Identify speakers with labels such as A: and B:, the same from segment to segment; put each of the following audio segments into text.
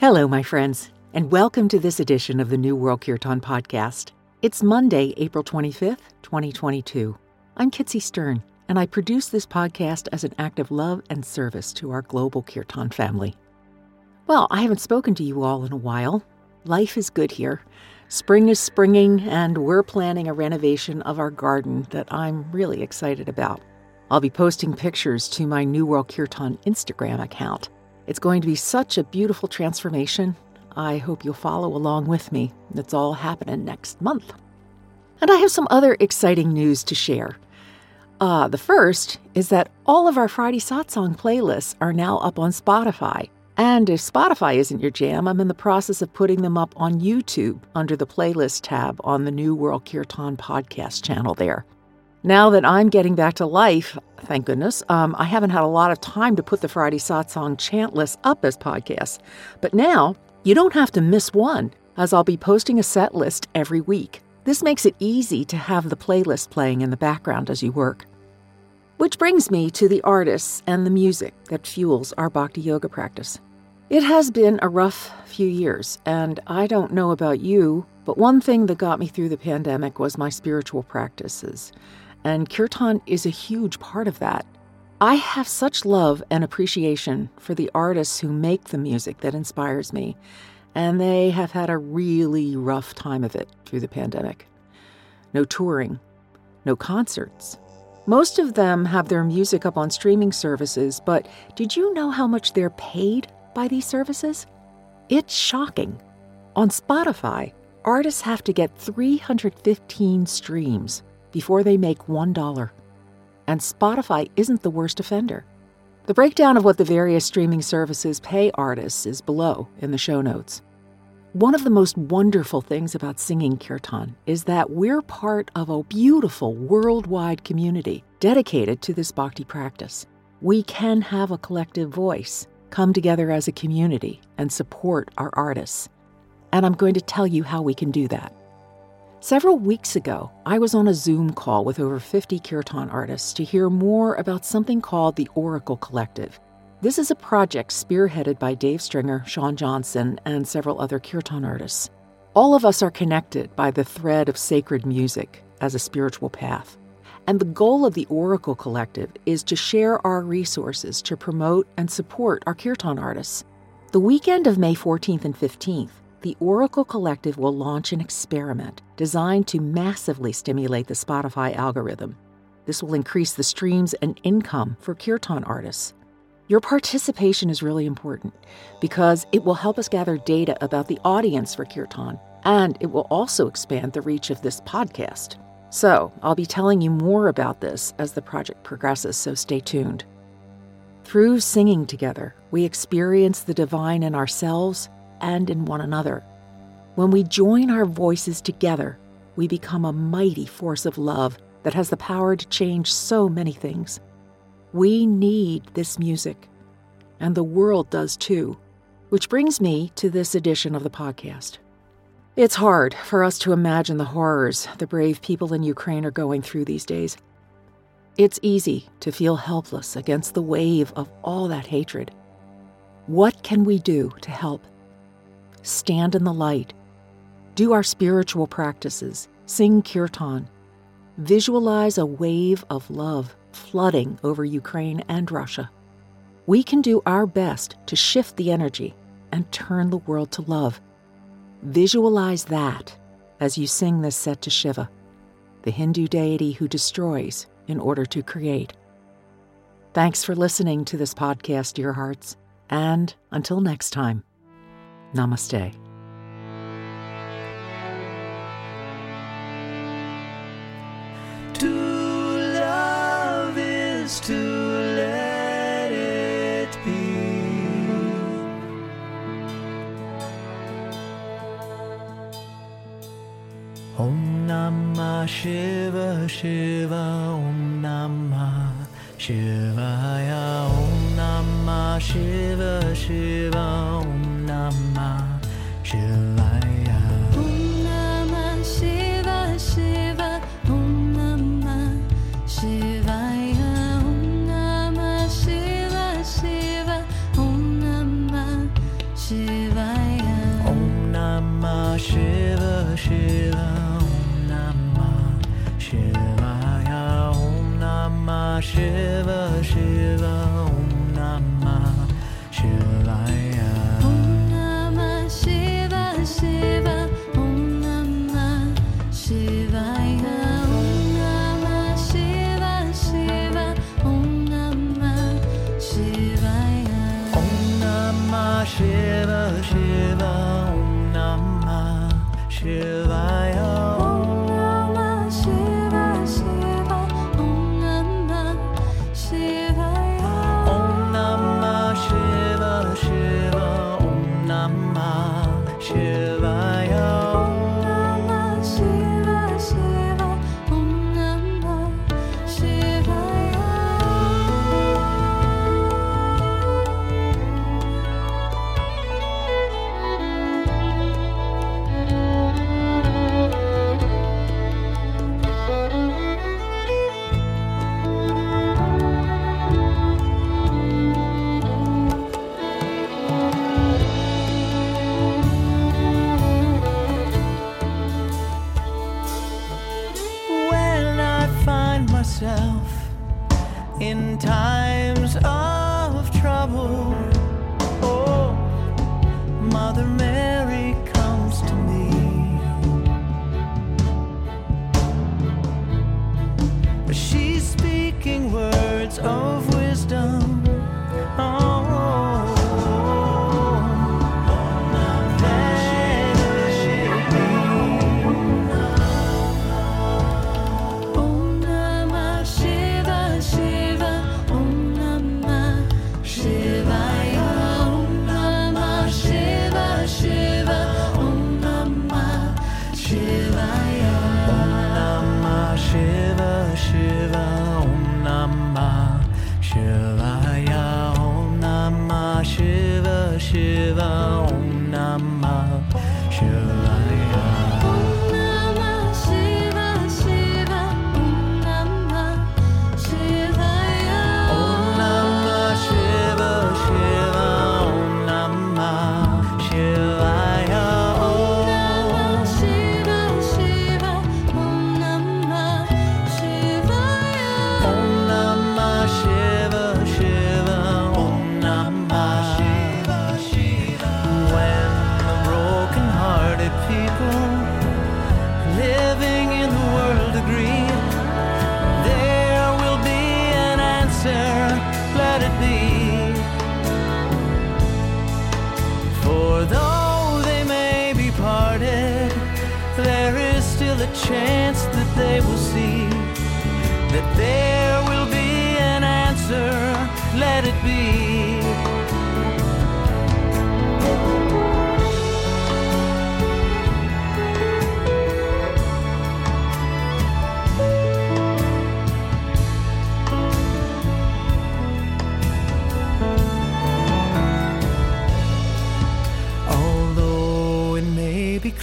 A: Hello, my friends, and welcome to this edition of the New World Kirtan podcast. It's Monday, April 25th, 2022. I'm Kitsy Stern, and I produce this podcast as an act of love and service to our global Kirtan family. Well, I haven't spoken to you all in a while. Life is good here. Spring is springing, and we're planning a renovation of our garden that I'm really excited about. I'll be posting pictures to my New World Kirtan Instagram account. It's going to be such a beautiful transformation. I hope you'll follow along with me. It's all happening next month. And I have some other exciting news to share. Uh, the first is that all of our Friday Satsang playlists are now up on Spotify. And if Spotify isn't your jam, I'm in the process of putting them up on YouTube under the playlist tab on the New World Kirtan podcast channel there. Now that I'm getting back to life, thank goodness, um, I haven't had a lot of time to put the Friday Satsang chant list up as podcasts. But now you don't have to miss one, as I'll be posting a set list every week. This makes it easy to have the playlist playing in the background as you work. Which brings me to the artists and the music that fuels our bhakti yoga practice. It has been a rough few years, and I don't know about you, but one thing that got me through the pandemic was my spiritual practices, and kirtan is a huge part of that. I have such love and appreciation for the artists who make the music that inspires me, and they have had a really rough time of it through the pandemic. No touring, no concerts. Most of them have their music up on streaming services, but did you know how much they're paid by these services? It's shocking. On Spotify, artists have to get 315 streams before they make $1. And Spotify isn't the worst offender. The breakdown of what the various streaming services pay artists is below in the show notes. One of the most wonderful things about singing kirtan is that we're part of a beautiful worldwide community dedicated to this bhakti practice. We can have a collective voice come together as a community and support our artists. And I'm going to tell you how we can do that. Several weeks ago, I was on a Zoom call with over 50 kirtan artists to hear more about something called the Oracle Collective. This is a project spearheaded by Dave Stringer, Sean Johnson, and several other kirtan artists. All of us are connected by the thread of sacred music as a spiritual path. And the goal of the Oracle Collective is to share our resources to promote and support our kirtan artists. The weekend of May 14th and 15th, the Oracle Collective will launch an experiment designed to massively stimulate the Spotify algorithm. This will increase the streams and income for kirtan artists. Your participation is really important because it will help us gather data about the audience for kirtan, and it will also expand the reach of this podcast. So, I'll be telling you more about this as the project progresses, so stay tuned. Through singing together, we experience the divine in ourselves and in one another. When we join our voices together, we become a mighty force of love that has the power to change so many things. We need this music, and the world does too. Which brings me to this edition of the podcast. It's hard for us to imagine the horrors the brave people in Ukraine are going through these days. It's easy to feel helpless against the wave of all that hatred. What can we do to help? Stand in the light, do our spiritual practices, sing kirtan, visualize a wave of love flooding over Ukraine and Russia. We can do our best to shift the energy and turn the world to love. Visualize that as you sing this set to Shiva, the Hindu deity who destroys in order to create. Thanks for listening to this podcast, dear hearts, and until next time, namaste.
B: To love is to let it be. Om Namah Shiva Shiva Om Namah Shivaya Om Namah Shiva Shiva Om Namah Shivaya.
C: Om Namah Shiva Shiva Om Namah Shivaya. Om Namah Shiva Shiva Om Namah Shivaya.
B: Om Namah Shiva Shiva Om Namah Shivaya.
C: Om Namah Shiva Shiva.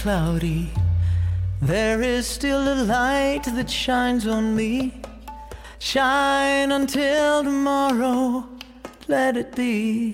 B: cloudy, there is still a light that shines on me. Shine until tomorrow, let it be.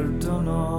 D: perdono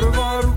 D: Urvarukamiva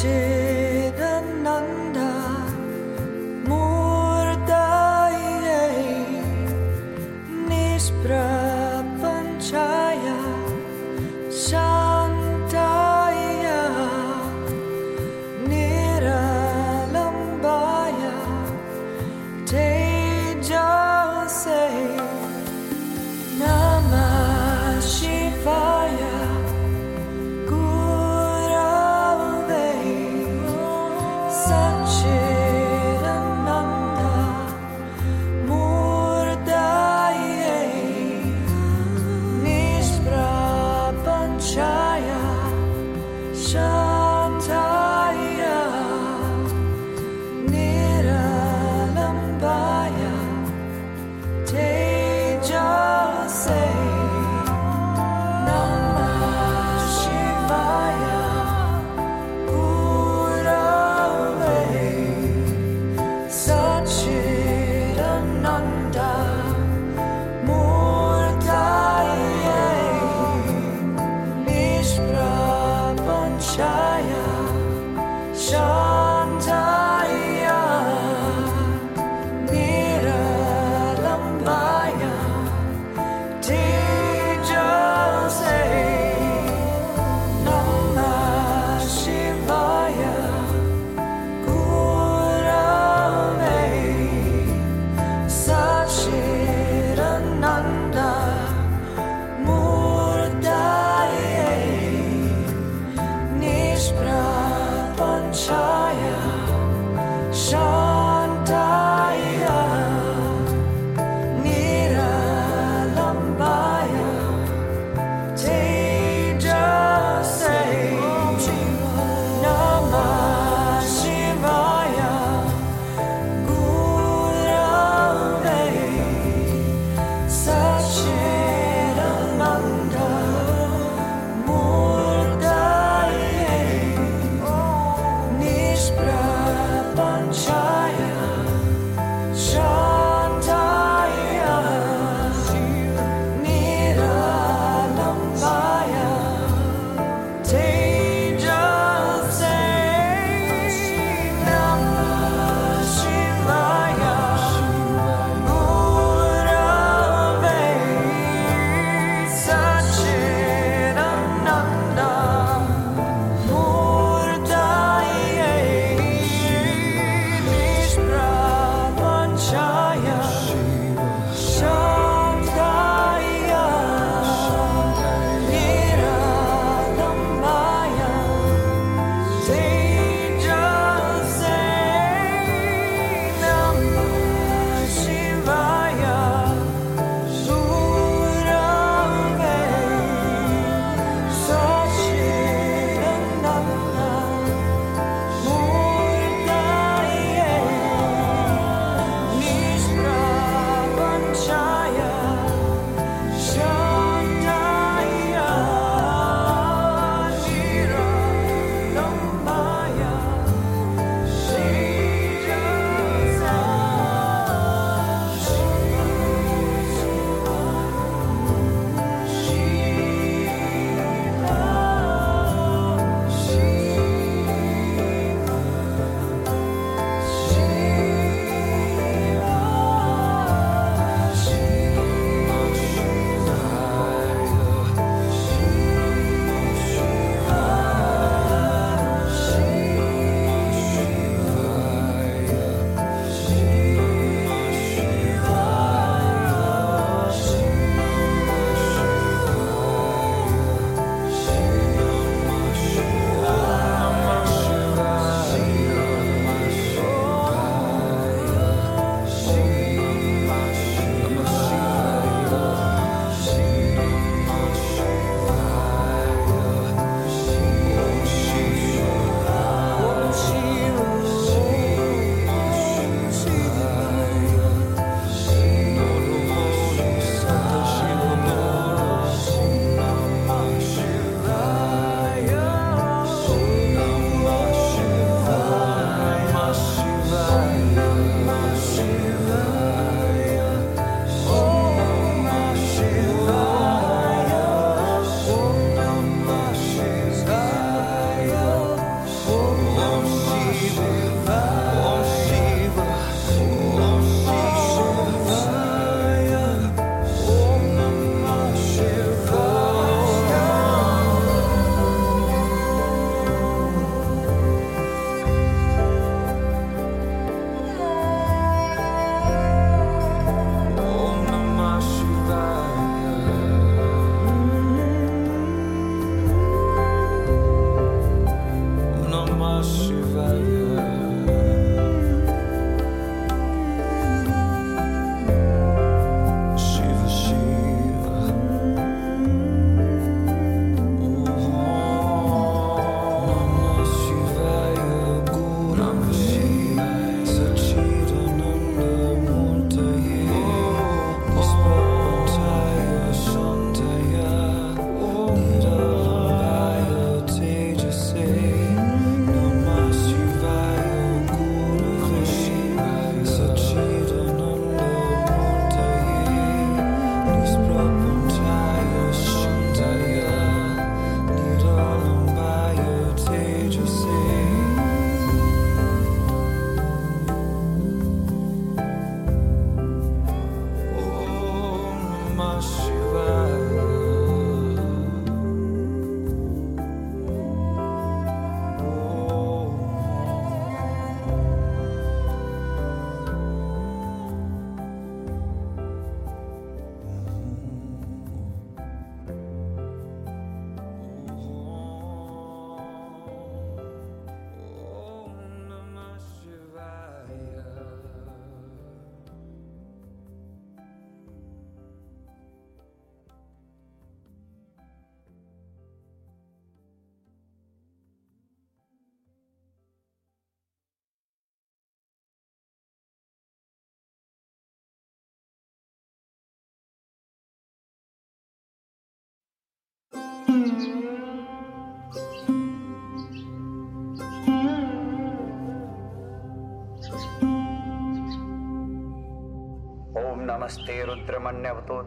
D: Satchidananda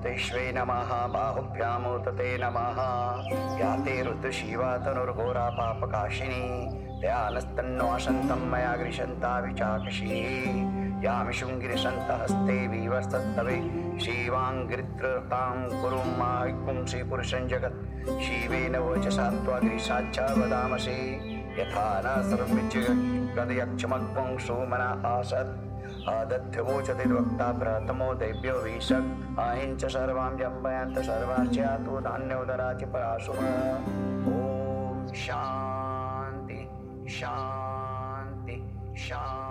E: तेष्वे नमः। या ते रुद्रशिवा तनुर्घोरा पापकाशिनी दयानस्तन्नो वसन्तं मया गृशन्ता विचाकषी यामिषुङ्गिरिशन्तहस्ते विवर्तस्तवे शिवाङ्गिरित्रतां कुरु माकुंसि पुरुषं जगत्। शिवेन वचसा त्वाग्रिसाच्चा वदामसि यथा न सर्वमिच्यगदयक्षमग्वं सोमना आसत् आदध्यवोचति वक्ता प्रथमो दैव्यो वीषक् आहिञ्च सर्वां जम्बयन्त सर्वाच्यातु धान्योदराचि पराशुम ॐ शान्ति शान्ति, शान्तिः।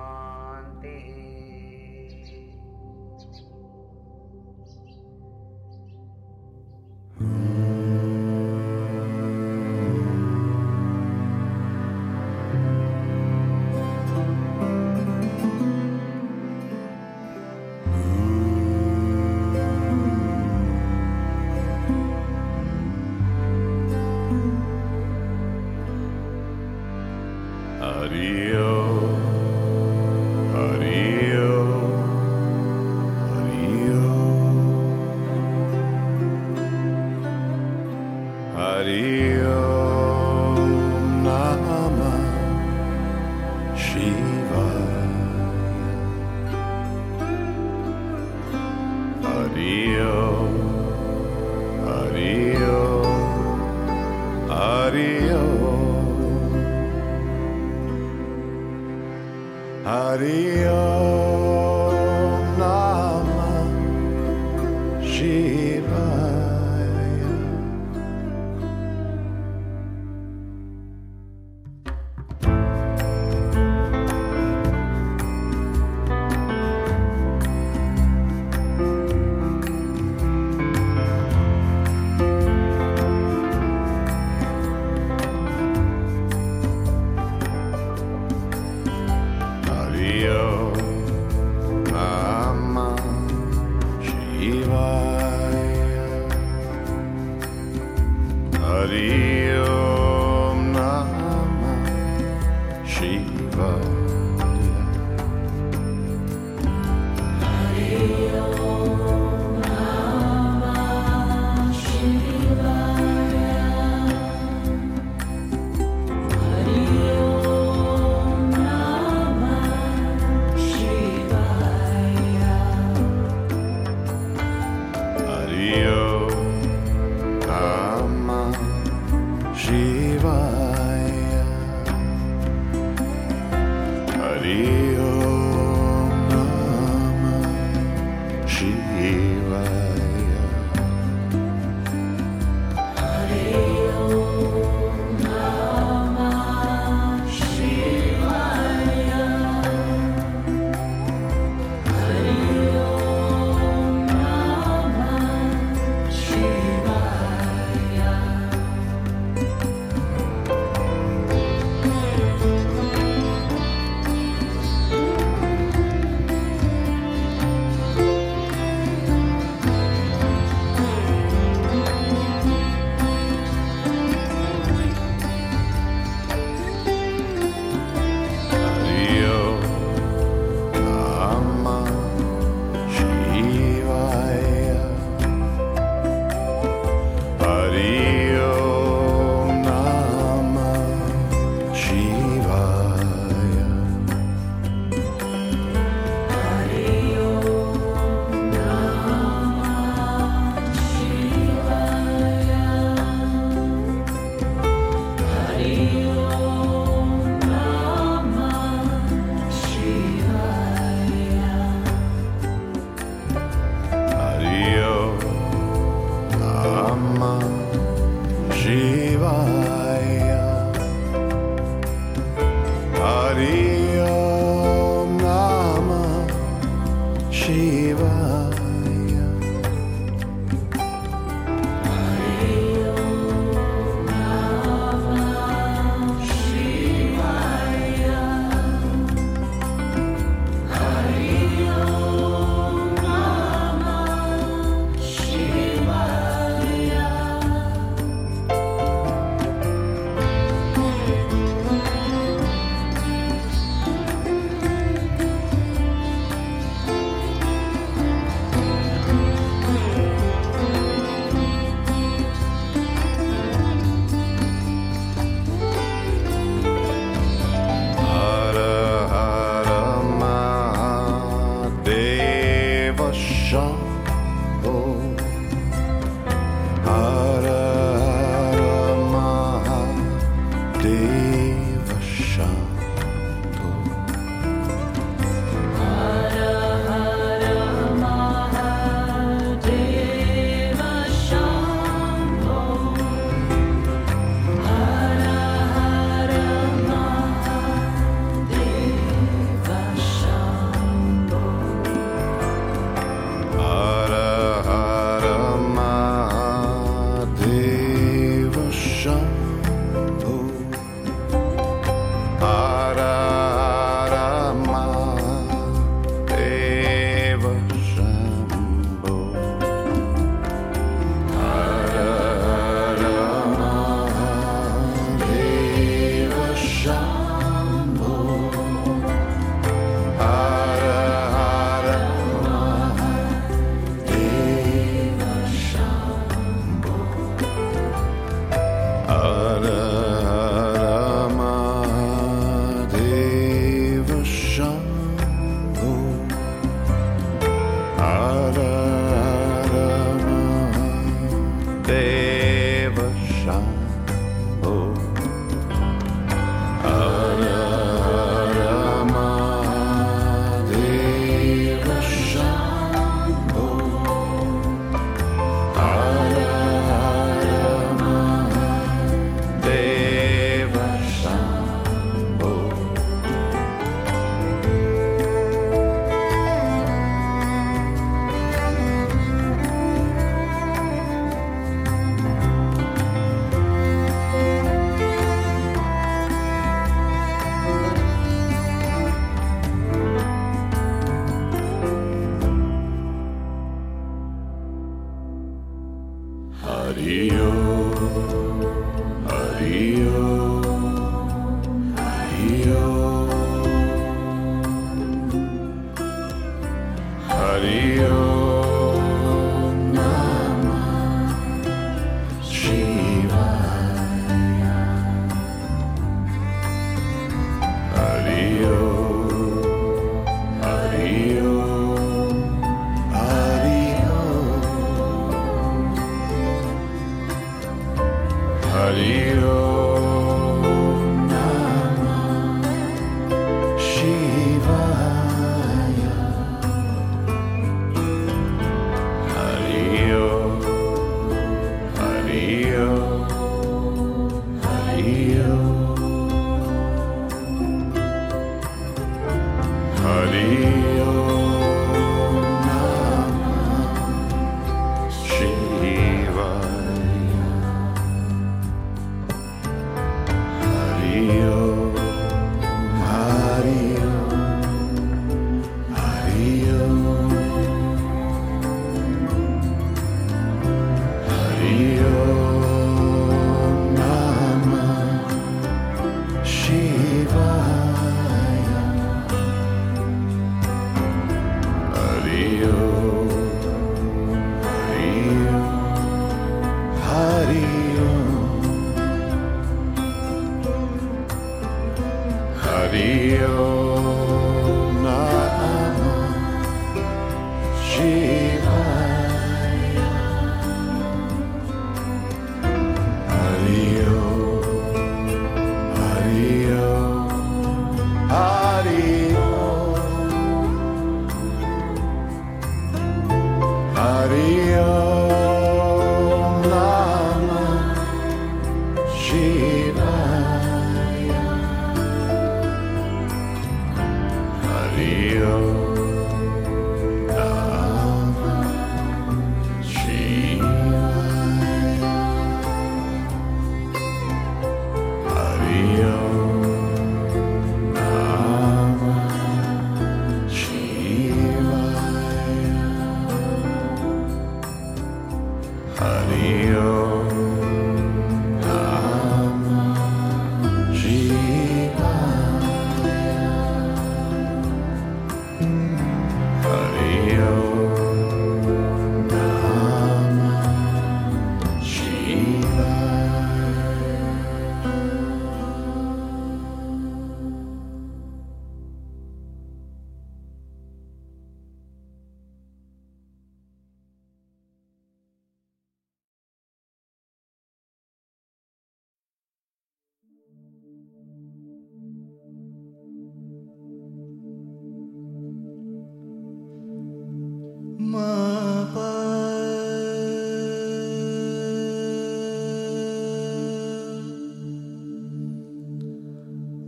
F: Hario. Hari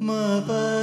B: my body.